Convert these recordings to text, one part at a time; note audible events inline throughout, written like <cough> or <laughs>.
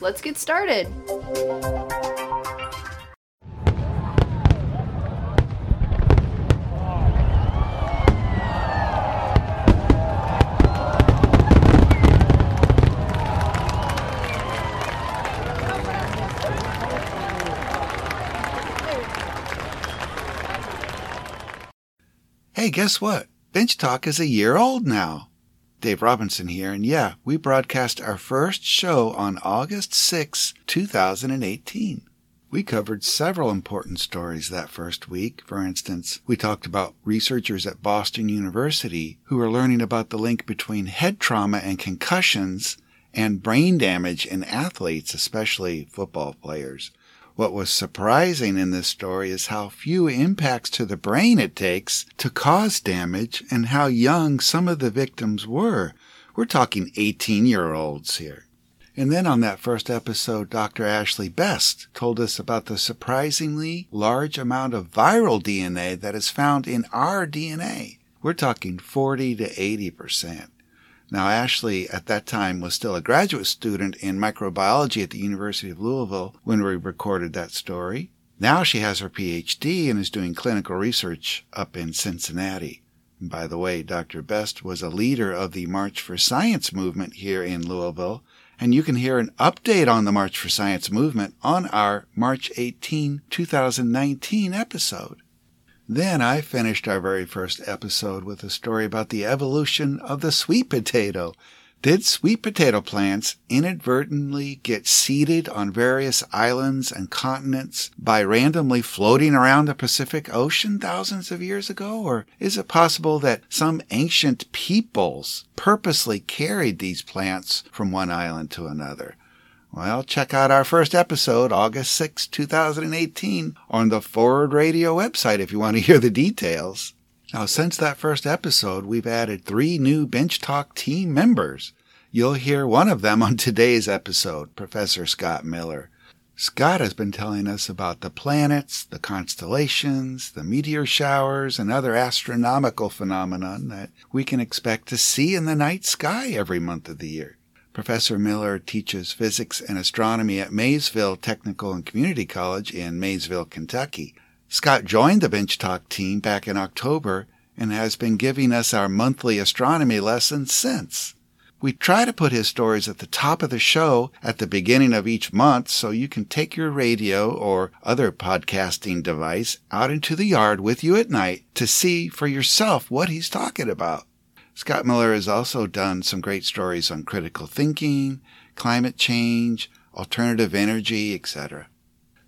let's get started. Hey, guess what? Bench Talk is a year old now. Dave Robinson here, and yeah, we broadcast our first show on August 6, 2018. We covered several important stories that first week. For instance, we talked about researchers at Boston University who are learning about the link between head trauma and concussions and brain damage in athletes, especially football players. What was surprising in this story is how few impacts to the brain it takes to cause damage and how young some of the victims were. We're talking 18 year olds here. And then on that first episode, Dr. Ashley Best told us about the surprisingly large amount of viral DNA that is found in our DNA. We're talking 40 to 80 percent. Now, Ashley at that time was still a graduate student in microbiology at the University of Louisville when we recorded that story. Now she has her PhD and is doing clinical research up in Cincinnati. And by the way, Dr. Best was a leader of the March for Science movement here in Louisville, and you can hear an update on the March for Science movement on our March 18, 2019 episode. Then I finished our very first episode with a story about the evolution of the sweet potato. Did sweet potato plants inadvertently get seeded on various islands and continents by randomly floating around the Pacific Ocean thousands of years ago? Or is it possible that some ancient peoples purposely carried these plants from one island to another? Well, check out our first episode, August 6, 2018, on the Forward Radio website if you want to hear the details. Now, since that first episode, we've added three new Bench Talk team members. You'll hear one of them on today's episode, Professor Scott Miller. Scott has been telling us about the planets, the constellations, the meteor showers, and other astronomical phenomena that we can expect to see in the night sky every month of the year. Professor Miller teaches physics and astronomy at Maysville Technical and Community College in Maysville, Kentucky. Scott joined the Bench Talk team back in October and has been giving us our monthly astronomy lessons since. We try to put his stories at the top of the show at the beginning of each month so you can take your radio or other podcasting device out into the yard with you at night to see for yourself what he's talking about. Scott Miller has also done some great stories on critical thinking, climate change, alternative energy, etc.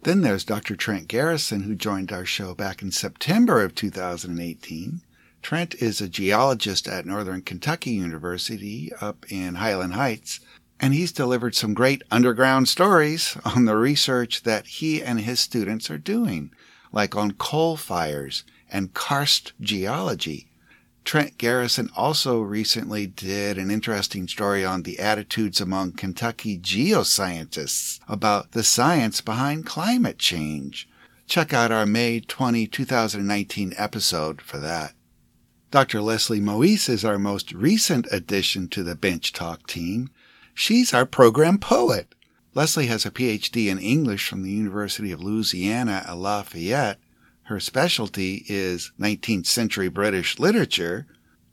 Then there's Dr. Trent Garrison, who joined our show back in September of 2018. Trent is a geologist at Northern Kentucky University up in Highland Heights, and he's delivered some great underground stories on the research that he and his students are doing, like on coal fires and karst geology Trent Garrison also recently did an interesting story on the attitudes among Kentucky geoscientists about the science behind climate change. Check out our May 20, 2019 episode for that. Dr. Leslie Moise is our most recent addition to the Bench Talk team. She's our program poet. Leslie has a PhD in English from the University of Louisiana at Lafayette her specialty is 19th century British literature.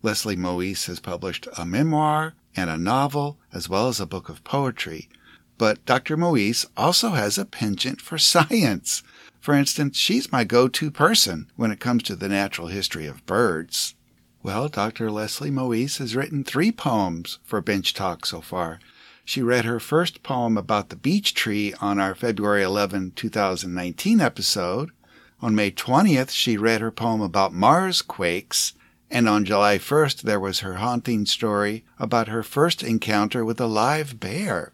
Leslie Moise has published a memoir and a novel, as well as a book of poetry. But Dr. Moise also has a penchant for <laughs> science. For instance, she's my go to person when it comes to the natural history of birds. Well, Dr. Leslie Moise has written three poems for Bench Talk so far. She read her first poem about the beech tree on our February 11, 2019 episode. On May 20th, she read her poem about Mars quakes, and on July 1st, there was her haunting story about her first encounter with a live bear.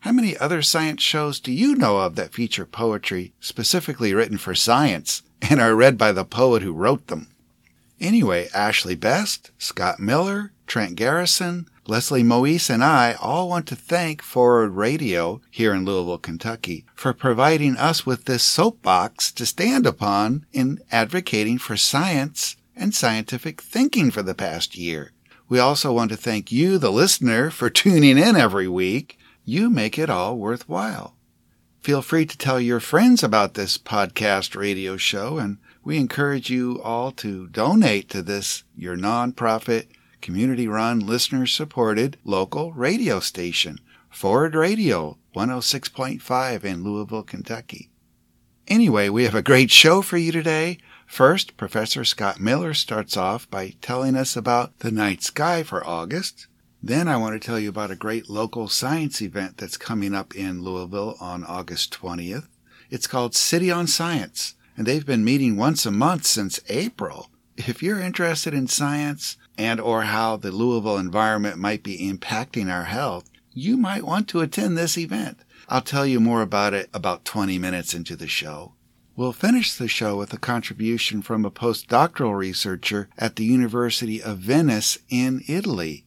How many other science shows do you know of that feature poetry specifically written for science and are read by the poet who wrote them? Anyway, Ashley Best, Scott Miller, Trent Garrison, Leslie Moise, and I all want to thank Forward Radio here in Louisville, Kentucky for providing us with this soapbox to stand upon in advocating for science and scientific thinking for the past year. We also want to thank you, the listener, for tuning in every week. You make it all worthwhile. Feel free to tell your friends about this podcast radio show and we encourage you all to donate to this, your nonprofit, community run, listener supported local radio station, Forward Radio 106.5 in Louisville, Kentucky. Anyway, we have a great show for you today. First, Professor Scott Miller starts off by telling us about the night sky for August. Then I want to tell you about a great local science event that's coming up in Louisville on August 20th. It's called City on Science and they've been meeting once a month since April. If you're interested in science and or how the Louisville environment might be impacting our health, you might want to attend this event. I'll tell you more about it about 20 minutes into the show. We'll finish the show with a contribution from a postdoctoral researcher at the University of Venice in Italy.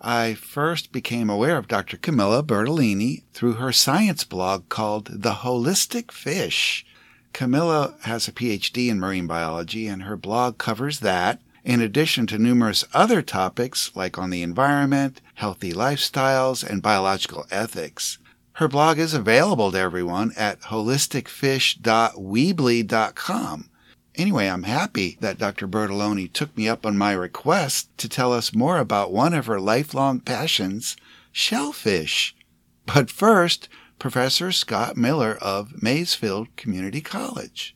I first became aware of Dr. Camilla Bertolini through her science blog called The Holistic Fish. Camilla has a PhD in marine biology, and her blog covers that, in addition to numerous other topics like on the environment, healthy lifestyles, and biological ethics. Her blog is available to everyone at holisticfish.weebly.com. Anyway, I'm happy that Dr. Bertolini took me up on my request to tell us more about one of her lifelong passions, shellfish. But first, Professor Scott Miller of Maysville Community College.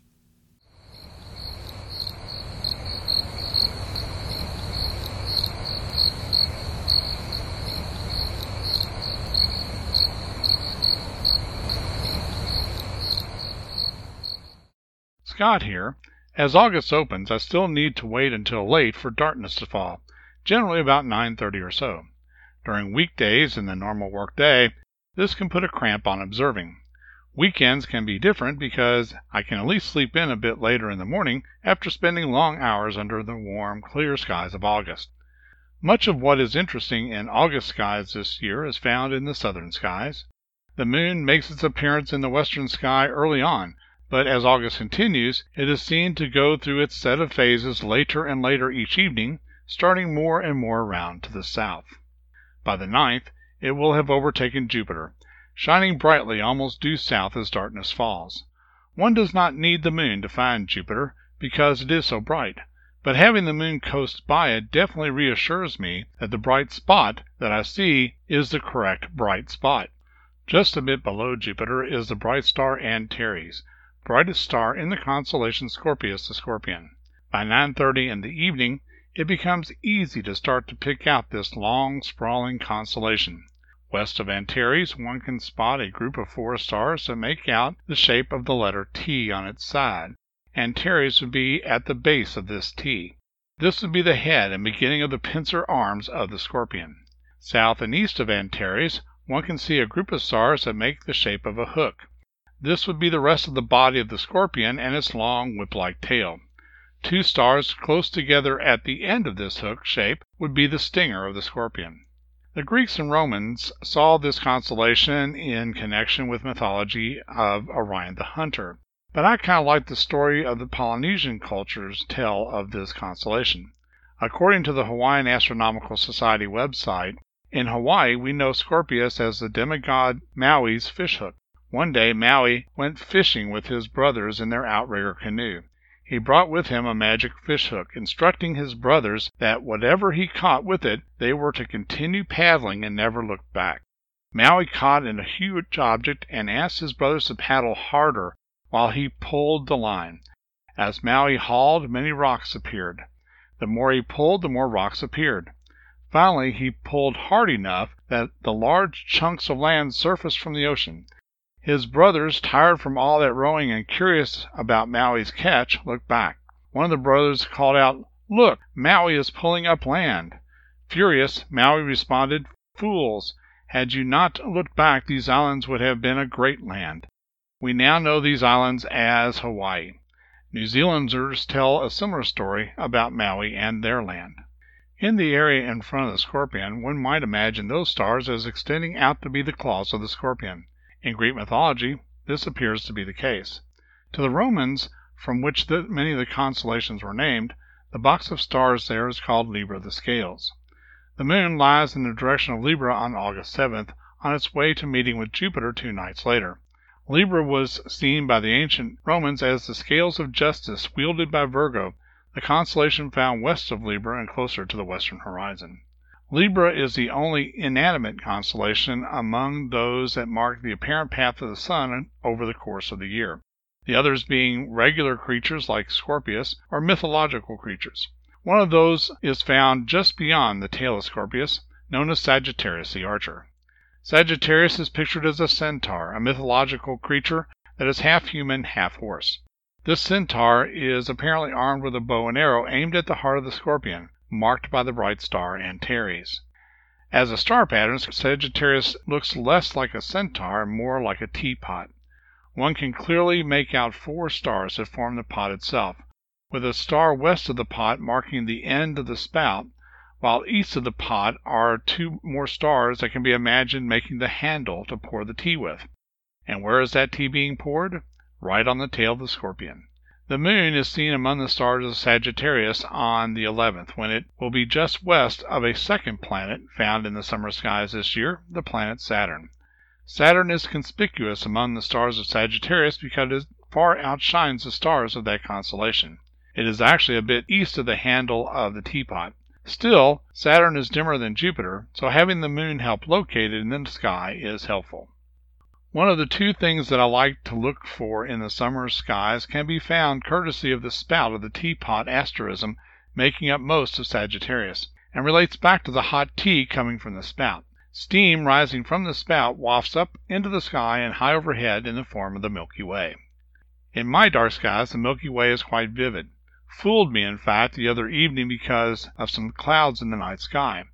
Scott here. As August opens, I still need to wait until late for darkness to fall, generally about 9:30 or so. During weekdays in the normal workday, this can put a cramp on observing. Weekends can be different because I can at least sleep in a bit later in the morning after spending long hours under the warm, clear skies of August. Much of what is interesting in August skies this year is found in the southern skies. The moon makes its appearance in the western sky early on, but as August continues, it is seen to go through its set of phases later and later each evening, starting more and more around to the south. By the ninth, it will have overtaken Jupiter, shining brightly almost due south as darkness falls. One does not need the moon to find Jupiter, because it is so bright, but having the moon coast by it definitely reassures me that the bright spot that I see is the correct bright spot. Just a bit below Jupiter is the bright star Antares, brightest star in the constellation Scorpius the Scorpion. By 9:30 in the evening it becomes easy to start to pick out this long, sprawling constellation. West of Antares one can spot a group of four stars that make out the shape of the letter T on its side. Antares would be at the base of this T. This would be the head and beginning of the pincer arms of the scorpion. South and east of Antares one can see a group of stars that make the shape of a hook. This would be the rest of the body of the scorpion and its long whip-like tail. Two stars close together at the end of this hook shape would be the stinger of the scorpion. The Greeks and Romans saw this constellation in connection with mythology of Orion the Hunter, but I kind of like the story of the Polynesian cultures tell of this constellation. According to the Hawaiian Astronomical Society website, in Hawaii we know Scorpius as the demigod Maui's fishhook. One day Maui went fishing with his brothers in their outrigger canoe. He brought with him a magic fishhook, instructing his brothers that whatever he caught with it they were to continue paddling and never look back. Maui caught a huge object and asked his brothers to paddle harder while he pulled the line. As Maui hauled, many rocks appeared. The more he pulled, the more rocks appeared. Finally he pulled hard enough that the large chunks of land surfaced from the ocean. His brothers, tired from all that rowing and curious about Maui's catch, looked back. One of the brothers called out, "Look, Maui is pulling up land." Furious, Maui responded, "Fools! Had you not looked back, these islands would have been a great land. We now know these islands as Hawaii. New Zealanders tell a similar story about Maui and their land. In the area in front of the scorpion, one might imagine those stars as extending out to be the claws of the scorpion. In Greek mythology, this appears to be the case. To the Romans, from which the, many of the constellations were named, the box of stars there is called Libra the Scales. The moon lies in the direction of Libra on August 7th, on its way to meeting with Jupiter two nights later. Libra was seen by the ancient Romans as the scales of justice wielded by Virgo, the constellation found west of Libra and closer to the western horizon. Libra is the only inanimate constellation among those that mark the apparent path of the sun over the course of the year, the others being regular creatures like Scorpius or mythological creatures. One of those is found just beyond the tail of Scorpius, known as Sagittarius the Archer. Sagittarius is pictured as a centaur, a mythological creature that is half human, half horse. This centaur is apparently armed with a bow and arrow aimed at the heart of the scorpion, marked by the bright star Antares. As a star pattern, Sagittarius looks less like a centaur and more like a teapot. One can clearly make out four stars that form the pot itself, with a star west of the pot marking the end of the spout, while east of the pot are two more stars that can be imagined making the handle to pour the tea with. And where is that tea being poured? Right on the tail of the scorpion. The moon is seen among the stars of Sagittarius on the 11th, when it will be just west of a second planet found in the summer skies this year, the planet Saturn. Saturn is conspicuous among the stars of Sagittarius because it far outshines the stars of that constellation. It is actually a bit east of the handle of the teapot. Still, Saturn is dimmer than Jupiter, so having the moon help locate it in the sky is helpful. One of the two things that I like to look for in the summer skies can be found courtesy of the spout of the teapot asterism making up most of Sagittarius, and relates back to the hot tea coming from the spout. Steam rising from the spout wafts up into the sky and high overhead in the form of the Milky Way. In my dark skies the Milky Way is quite vivid. Fooled me, in fact, the other evening because of some clouds in the night sky.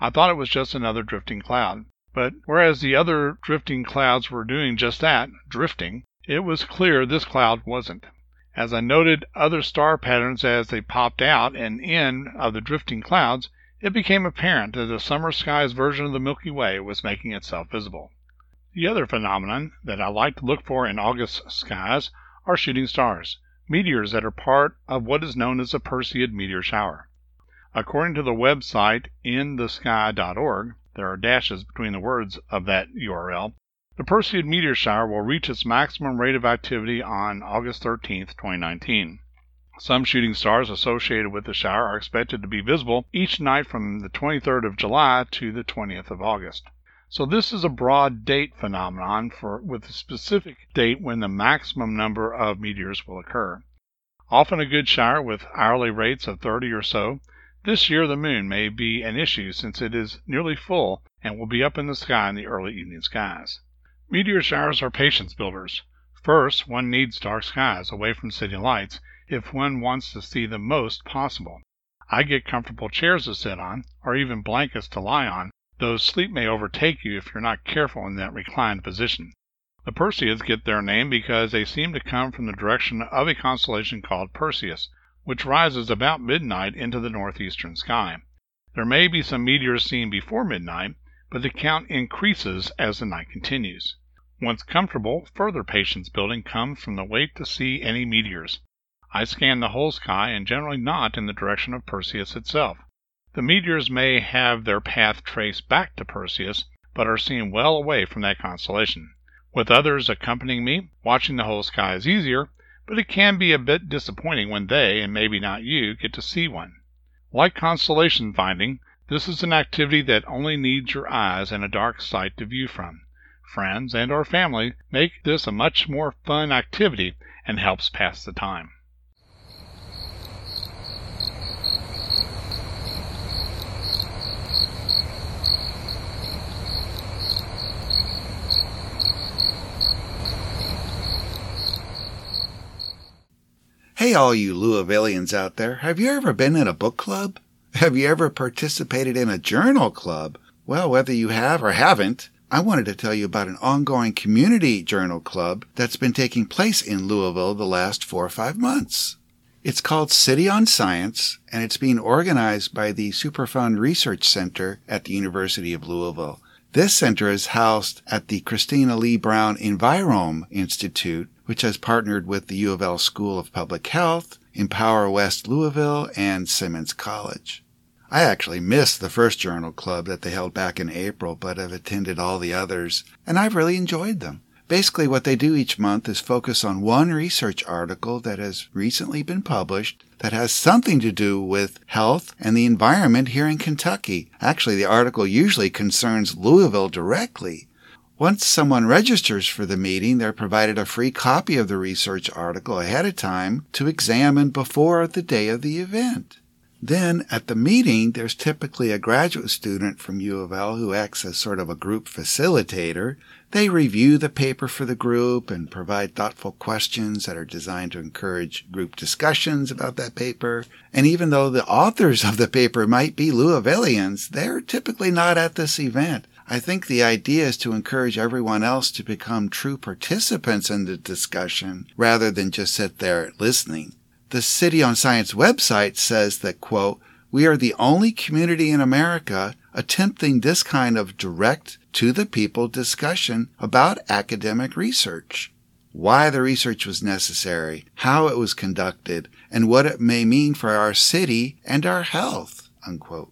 I thought it was just another drifting cloud. But whereas the other drifting clouds were doing just that, drifting, it was clear this cloud wasn't. As I noted other star patterns as they popped out and in of the drifting clouds, it became apparent that the summer sky's version of the Milky Way was making itself visible. The other phenomenon that I like to look for in August skies are shooting stars, meteors that are part of what is known as a Perseid meteor shower. According to the website inthesky.org, there are dashes between the words of that URL, the Perseid meteor shower will reach its maximum rate of activity on August 13, 2019. Some shooting stars associated with the shower are expected to be visible each night from the 23rd of July to the 20th of August. So this is a broad date phenomenon for with a specific date when the maximum number of meteors will occur. Often a good shower with hourly rates of 30 or so this year the moon may be an issue since it is nearly full and will be up in the sky in the early evening skies. Meteor showers are patience builders. First, one needs dark skies, away from city lights, if one wants to see the most possible. I get comfortable chairs to sit on, or even blankets to lie on, though sleep may overtake you if you're not careful in that reclined position. The Perseids get their name because they seem to come from the direction of a constellation called Perseus, which rises about midnight into the northeastern sky. There may be some meteors seen before midnight, but the count increases as the night continues. Once comfortable, further patience building comes from the wait to see any meteors. I scan the whole sky and generally not in the direction of Perseus itself. The meteors may have their path traced back to Perseus, but are seen well away from that constellation. With others accompanying me, watching the whole sky is easier, but it can be a bit disappointing when they, and maybe not you, get to see one. Like constellation finding, this is an activity that only needs your eyes and a dark site to view from. Friends and or family make this a much more fun activity and helps pass the time. Hey, all you Louisvillians out there, have you ever been in a book club? Have you ever participated in a journal club? Well, whether you have or haven't, I wanted to tell you about an ongoing community journal club that's been taking place in Louisville the last four or five months. It's called City on Science, and it's being organized by the Superfund Research Center at the University of Louisville. This center is housed at the Christina Lee Brown Envirome Institute, which has partnered with the U of L School of Public Health, Empower West Louisville, and Simmons College. I actually missed the first journal club that they held back in April, but have attended all the others, and I've really enjoyed them. Basically, what they do each month is focus on one research article that has recently been published that has something to do with health and the environment here in Kentucky. Actually, the article usually concerns Louisville directly. Once someone registers for the meeting, they're provided a free copy of the research article ahead of time to examine before the day of the event. Then at the meeting, there's typically a graduate student from U of L who acts as sort of a group facilitator. They review the paper for the group and provide thoughtful questions that are designed to encourage group discussions about that paper. And even though the authors of the paper might be Louisvillians, they're typically not at this event. I think the idea is to encourage everyone else to become true participants in the discussion rather than just sit there listening. The City on Science website says that, quote, we are the only community in America attempting this kind of direct to the people discussion about academic research. Why the research was necessary, how it was conducted, and what it may mean for our city and our health. Unquote.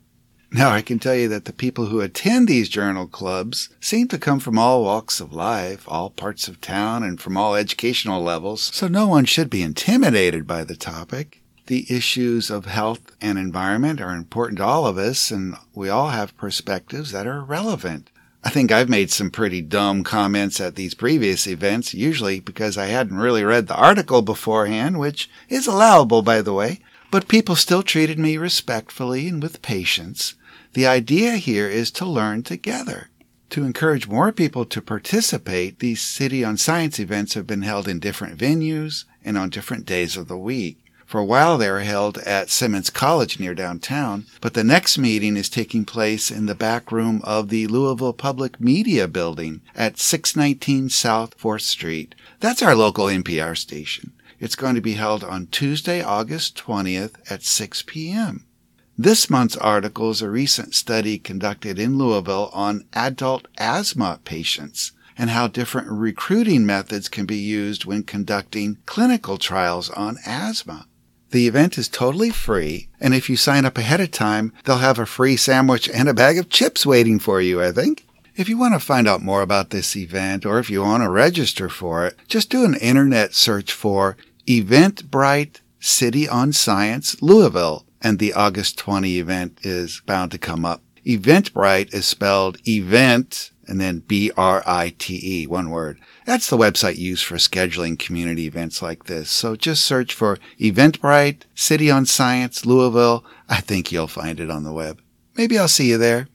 Now, I can tell you that the people who attend these journal clubs seem to come from all walks of life, all parts of town, and from all educational levels, so no one should be intimidated by the topic. The issues of health and environment are important to all of us, and we all have perspectives that are relevant. I think I've made some pretty dumb comments at these previous events, usually because I hadn't really read the article beforehand, which is allowable, by the way, but people still treated me respectfully and with patience. The idea here is to learn together. To encourage more people to participate, these City on Science events have been held in different venues and on different days of the week. For a while they were held at Simmons College near downtown, but the next meeting is taking place in the back room of the Louisville Public Media Building at 619 South 4th Street. That's our local NPR station. It's going to be held on Tuesday, August 20th at 6 p.m. This month's article is a recent study conducted in Louisville on adult asthma patients and how different recruiting methods can be used when conducting clinical trials on asthma. The event is totally free, and if you sign up ahead of time, they'll have a free sandwich and a bag of chips waiting for you, I think. If you want to find out more about this event or if you want to register for it, just do an internet search for Eventbrite City on Science Louisville and the August 20 event is bound to come up. Eventbrite is spelled event and then B-R-I-T-E, one word. That's the website used for scheduling community events like this. So just search for Eventbrite, City on Science, Louisville. I think you'll find it on the web. Maybe I'll see you there.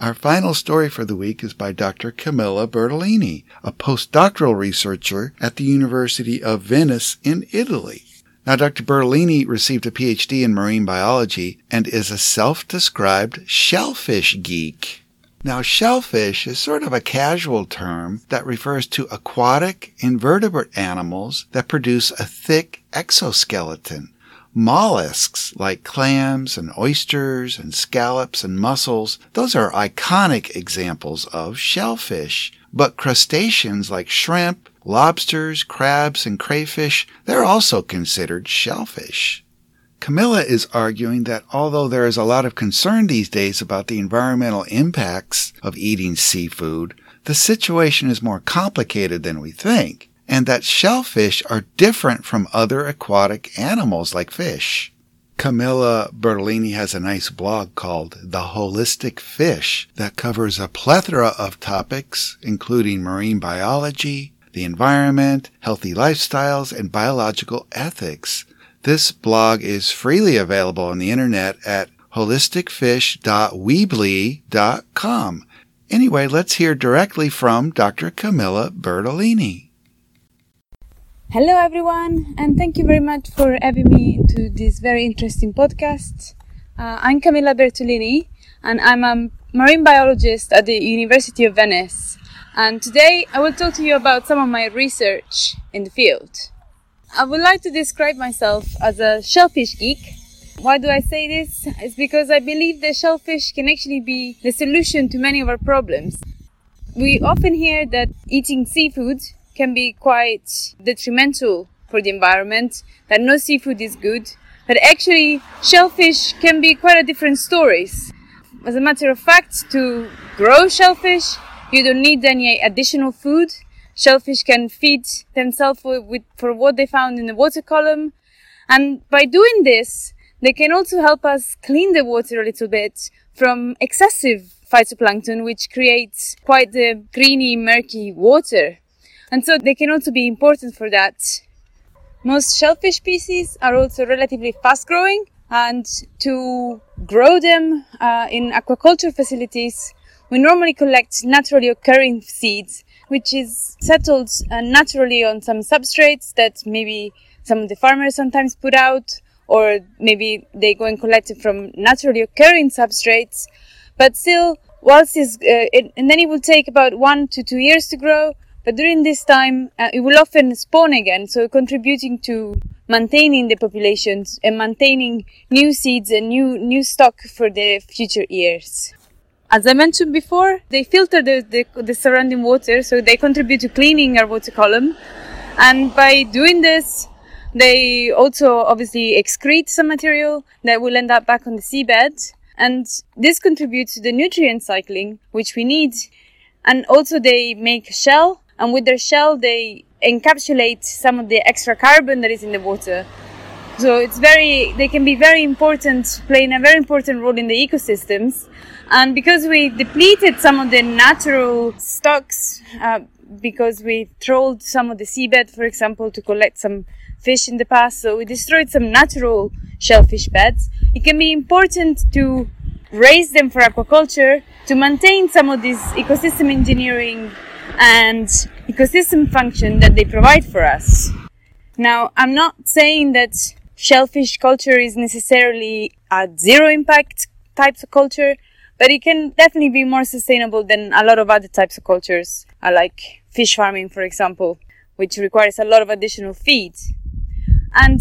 Our final story for the week is by Dr. Camilla Bertolini, a postdoctoral researcher at the University of Venice in Italy. Now, Dr. Bertolini received a PhD in marine biology and is a self-described shellfish geek. Now, shellfish is sort of a casual term that refers to aquatic invertebrate animals that produce a thick exoskeleton. Mollusks like clams and oysters and scallops and mussels, those are iconic examples of shellfish. But crustaceans like shrimp, lobsters, crabs, and crayfish, they're also considered shellfish. Camilla is arguing that although there is a lot of concern these days about the environmental impacts of eating seafood, the situation is more complicated than we think and that shellfish are different from other aquatic animals like fish. Camilla Bertolini has a nice blog called The Holistic Fish that covers a plethora of topics, including marine biology, the environment, healthy lifestyles, and biological ethics. This blog is freely available on the internet at holisticfish.weebly.com. Anyway, let's hear directly from Dr. Camilla Bertolini. Hello, everyone, and thank you very much for having me to this very interesting podcast. Uh, I'm Camilla Bertolini, and I'm a marine biologist at the University of Venice. And today I will talk to you about some of my research in the field. I would like to describe myself as a shellfish geek. Why do I say this? It's because I believe that shellfish can actually be the solution to many of our problems. We often hear that eating seafood can be quite detrimental for the environment, that no seafood is good, but actually shellfish can be quite a different stories. As a matter of fact, to grow shellfish, you don't need any additional food shellfish can feed themselves with, with, for what they found in the water column. And by doing this, they can also help us clean the water a little bit from excessive phytoplankton, which creates quite the greeny, murky water. And so they can also be important for that. Most shellfish species are also relatively fast growing and to grow them uh, in aquaculture facilities, we normally collect naturally occurring seeds which is settled uh, naturally on some substrates that maybe some of the farmers sometimes put out, or maybe they go and collect it from naturally occurring substrates. But still, whilst it's, uh, it, and then it will take about one to two years to grow. But during this time, uh, it will often spawn again, so contributing to maintaining the populations and maintaining new seeds and new new stock for the future years. As I mentioned before, they filter the, the, the, surrounding water, so they contribute to cleaning our water column. And by doing this, they also obviously excrete some material that will end up back on the seabed. And this contributes to the nutrient cycling, which we need. And also they make shell, and with their shell, they encapsulate some of the extra carbon that is in the water. So it's very, they can be very important, playing a very important role in the ecosystems. And because we depleted some of the natural stocks, uh, because we trolled some of the seabed, for example, to collect some fish in the past, so we destroyed some natural shellfish beds, it can be important to raise them for aquaculture to maintain some of this ecosystem engineering and ecosystem function that they provide for us. Now, I'm not saying that shellfish culture is necessarily a zero impact types of culture but it can definitely be more sustainable than a lot of other types of cultures, uh, like fish farming, for example, which requires a lot of additional feed. And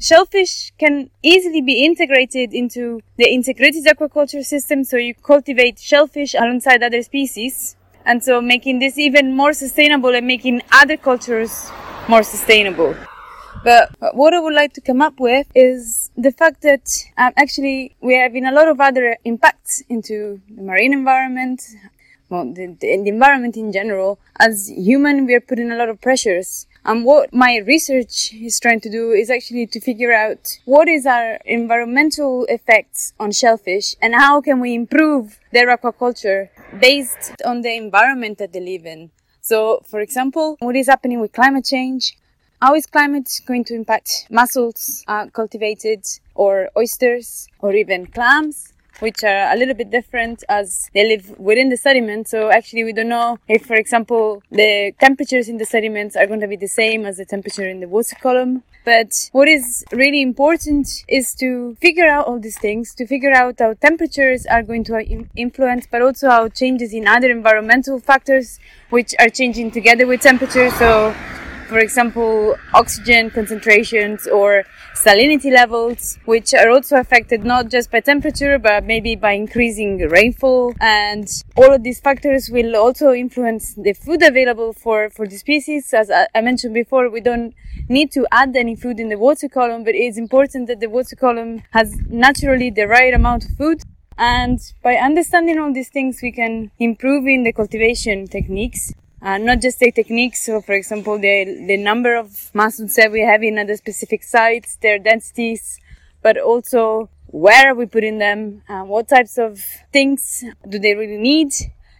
shellfish can easily be integrated into the integrated aquaculture system, so you cultivate shellfish alongside other species, and so making this even more sustainable and making other cultures more sustainable. But what I would like to come up with is the fact that um, actually we are having a lot of other impacts into the marine environment, well, the, the, the environment in general. As human, we are putting a lot of pressures. And what my research is trying to do is actually to figure out what is our environmental effects on shellfish and how can we improve their aquaculture based on the environment that they live in. So, for example, what is happening with climate change? How is climate going to impact mussels uh, cultivated or oysters or even clams? Which are a little bit different as they live within the sediment. So actually we don't know if, for example, the temperatures in the sediments are going to be the same as the temperature in the water column. But what is really important is to figure out all these things, to figure out how temperatures are going to influence, but also how changes in other environmental factors, which are changing together with temperature. So for example, oxygen concentrations or salinity levels, which are also affected not just by temperature, but maybe by increasing rainfall. And all of these factors will also influence the food available for, for the species. As I mentioned before, we don't need to add any food in the water column, but it's important that the water column has naturally the right amount of food. And by understanding all these things, we can improve in the cultivation techniques uh, not just the techniques. So, for example, the the number of mussels that we have in other specific sites, their densities, but also where are we putting them? Uh, what types of things do they really need?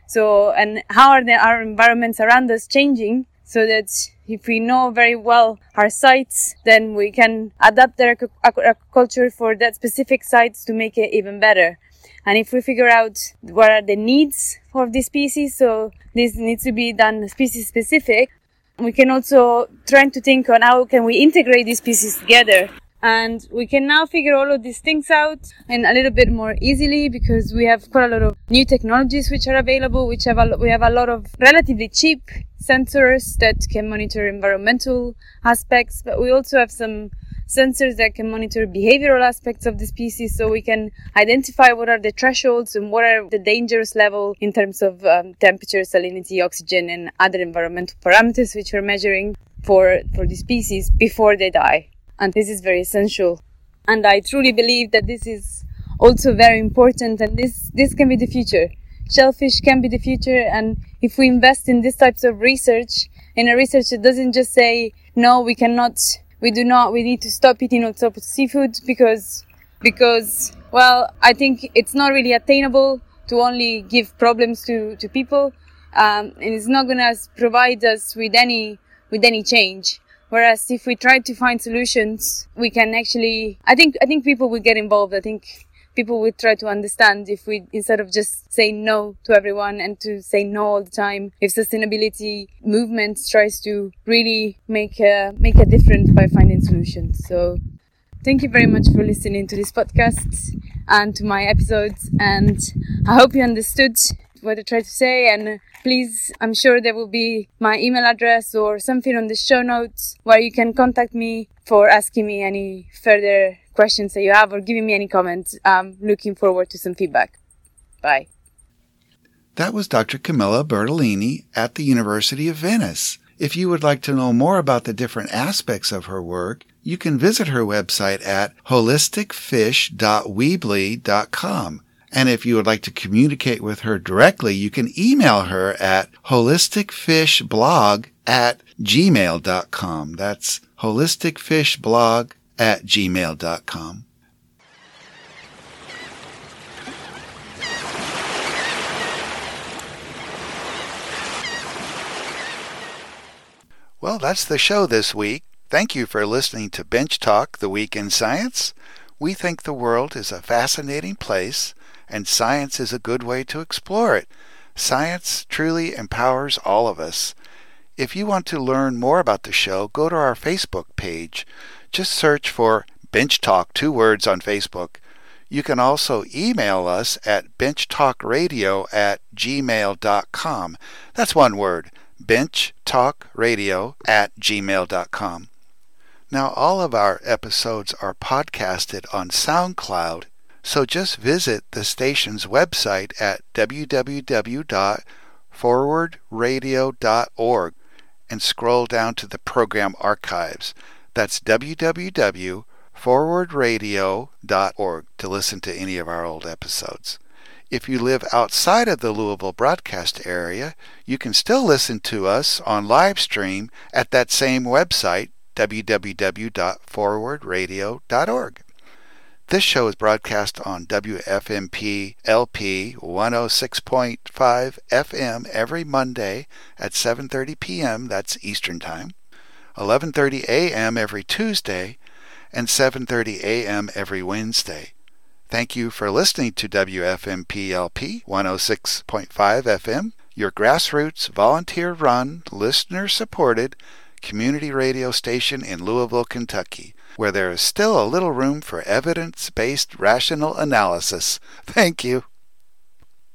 So, and how are the, our environments around us changing? so that if we know very well our sites, then we can adapt their aquaculture for that specific sites to make it even better. And if we figure out what are the needs of the species, so this needs to be done species specific, we can also try to think on how can we integrate these pieces together. And we can now figure all of these things out and a little bit more easily because we have quite a lot of new technologies which are available which have a, we have a lot of relatively cheap sensors that can monitor environmental aspects but we also have some sensors that can monitor behavioral aspects of the species so we can identify what are the thresholds and what are the dangerous level in terms of um, temperature salinity oxygen and other environmental parameters which we're measuring for for the species before they die and this is very essential. And I truly believe that this is also very important and this, this can be the future. Shellfish can be the future and if we invest in these types of research, in a research that doesn't just say, no, we cannot, we do not, we need to stop eating all sorts of seafood because, because, well, I think it's not really attainable to only give problems to, to people. Um, and it's not going to provide us with any, with any change. Whereas if we try to find solutions, we can actually, I think, I think people will get involved. I think people would try to understand if we, instead of just saying no to everyone and to say no all the time, if sustainability movements tries to really make a, make a difference by finding solutions. So thank you very much for listening to this podcast and to my episodes. And I hope you understood what I tried to say. And please, I'm sure there will be my email address or something on the show notes where you can contact me for asking me any further questions that you have or giving me any comments. I'm looking forward to some feedback. Bye. That was Dr. Camilla Bertolini at the University of Venice. If you would like to know more about the different aspects of her work, you can visit her website at holisticfish.weebly.com. And if you would like to communicate with her directly, you can email her at holisticfishblog at gmail.com. That's holisticfishblog at gmail.com. Well, that's the show this week. Thank you for listening to Bench Talk, the Week in Science. We think the world is a fascinating place and science is a good way to explore it. Science truly empowers all of us. If you want to learn more about the show, go to our Facebook page. Just search for Bench Talk, two words on Facebook. You can also email us at benchtalkradio at gmail.com. That's one word, benchtalkradio at gmail.com. Now, all of our episodes are podcasted on SoundCloud so just visit the station's website at www.forwardradio.org and scroll down to the program archives. That's www.forwardradio.org to listen to any of our old episodes. If you live outside of the Louisville broadcast area, you can still listen to us on live stream at that same website, www.forwardradio.org. This show is broadcast on WFMP LP 106.5 FM every Monday at 7:30 p.m. that's Eastern Time, 11:30 a.m. every Tuesday, and 7:30 a.m. every Wednesday. Thank you for listening to WFMP LP 106.5 FM, your grassroots volunteer-run, listener-supported community radio station in Louisville, Kentucky where there is still a little room for evidence based rational analysis. Thank you.